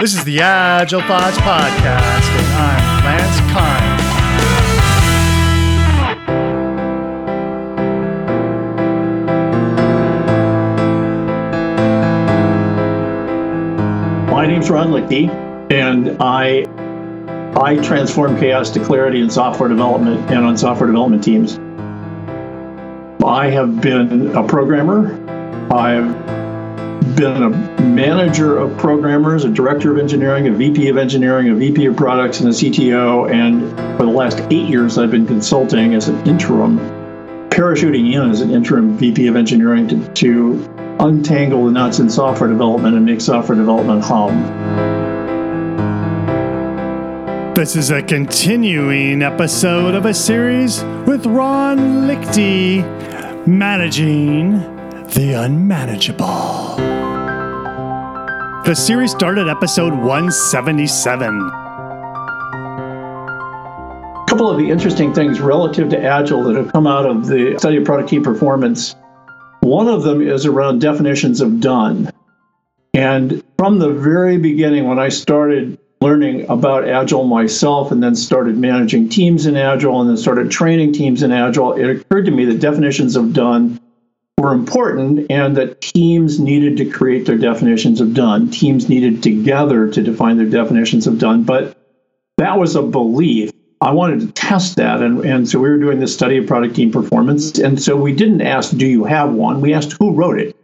This is the Agile Thoughts Podcast, and I'm Lance Kind. My name's Ron Lichty, and I I transform chaos to clarity in software development and on software development teams. I have been a programmer. I've been a manager of programmers, a director of engineering, a VP of engineering, a VP of products, and a CTO. And for the last eight years, I've been consulting as an interim, parachuting in as an interim VP of engineering to, to untangle the nuts in software development and make software development hum. This is a continuing episode of a series with Ron Lichty, managing the unmanageable. The series started episode 177. A couple of the interesting things relative to Agile that have come out of the study of product key performance. One of them is around definitions of done. And from the very beginning, when I started learning about Agile myself and then started managing teams in Agile and then started training teams in Agile, it occurred to me that definitions of done were important and that teams needed to create their definitions of done. Teams needed together to define their definitions of done. But that was a belief. I wanted to test that. And, and so we were doing this study of product team performance. And so we didn't ask, do you have one? We asked who wrote it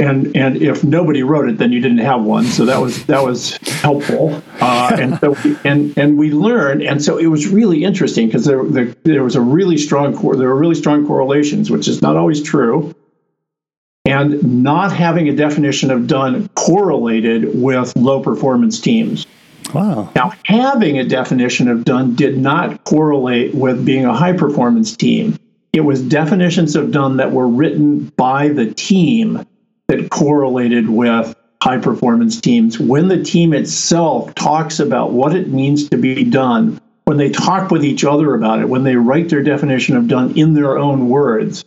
and and if nobody wrote it, then you didn't have one. So that was that was helpful. Uh, and so we, and and we learned, and so it was really interesting because there, there, there was a really strong there were really strong correlations, which is not always true. And not having a definition of done correlated with low performance teams. Wow. Now, having a definition of done did not correlate with being a high performance team. It was definitions of done that were written by the team that correlated with high performance teams. When the team itself talks about what it means to be done, when they talk with each other about it, when they write their definition of done in their own words,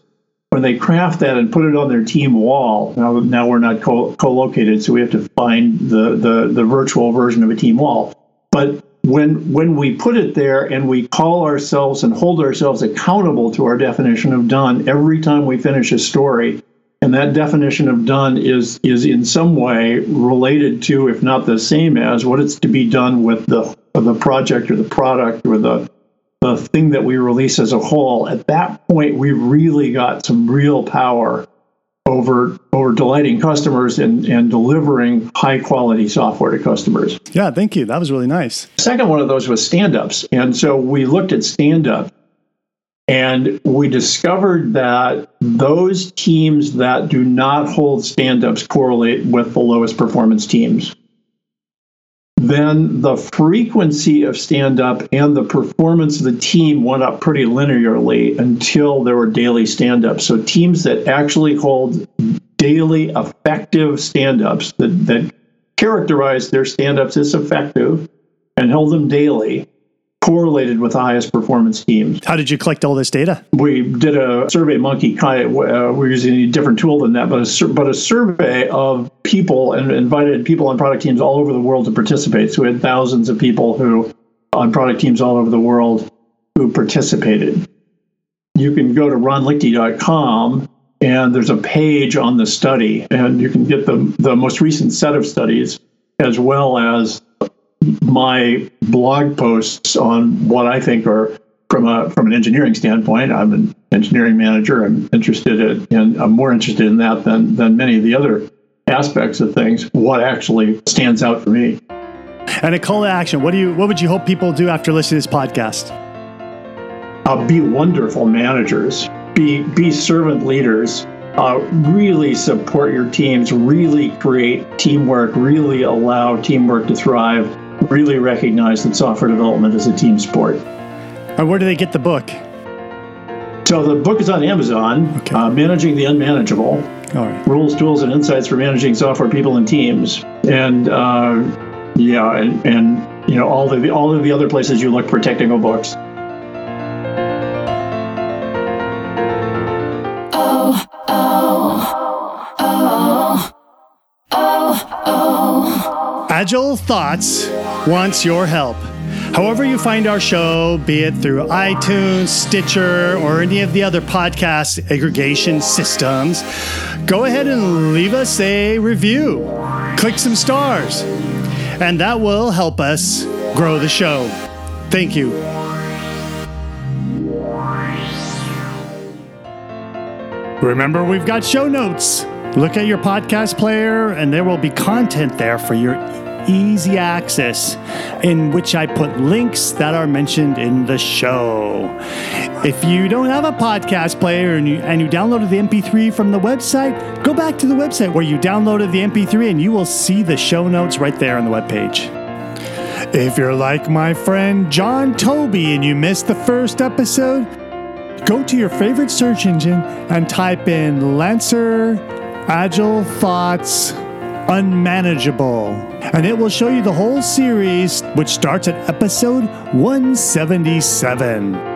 when they craft that and put it on their team wall, now, now we're not co located, so we have to find the, the, the virtual version of a team wall. But when when we put it there and we call ourselves and hold ourselves accountable to our definition of done every time we finish a story, and that definition of done is is in some way related to, if not the same as, what it's to be done with the the project or the product or the the thing that we release as a whole. At that point, we really got some real power over over delighting customers and, and delivering high quality software to customers. Yeah, thank you. That was really nice. Second one of those was stand ups. And so we looked at stand up and we discovered that those teams that do not hold stand ups correlate with the lowest performance teams. Then the frequency of stand up and the performance of the team went up pretty linearly until there were daily stand ups. So teams that actually hold daily effective stand ups that, that characterize their stand ups as effective and held them daily correlated with the highest performance teams. How did you collect all this data? We did a SurveyMonkey kind of, uh, we're using a different tool than that, but a, but a survey of people and invited people on product teams all over the world to participate. So we had thousands of people who on product teams all over the world who participated. You can go to ronlichty.com and there's a page on the study and you can get the, the most recent set of studies as well as my blog posts on what I think are from a from an engineering standpoint. I'm an engineering manager. I'm interested in, and I'm more interested in that than than many of the other aspects of things. What actually stands out for me. And a call to action. What do you what would you hope people do after listening to this podcast? Uh, be wonderful managers. Be be servant leaders. Uh, really support your teams. Really create teamwork. Really allow teamwork to thrive really recognize that software development is a team sport. And where do they get the book? So the book is on Amazon, okay. uh, Managing the Unmanageable. All right. Rules, tools, and insights for managing software people and teams. And uh, yeah, and, and you know all the all of the other places you look for technical books. Agile Thoughts wants your help. However, you find our show, be it through iTunes, Stitcher, or any of the other podcast aggregation systems, go ahead and leave us a review. Click some stars, and that will help us grow the show. Thank you. Remember, we've got show notes. Look at your podcast player, and there will be content there for your easy access, in which I put links that are mentioned in the show. If you don't have a podcast player and you, and you downloaded the MP3 from the website, go back to the website where you downloaded the MP3 and you will see the show notes right there on the webpage. If you're like my friend John Toby and you missed the first episode, go to your favorite search engine and type in Lancer Agile Thoughts Unmanageable. And it will show you the whole series, which starts at episode 177.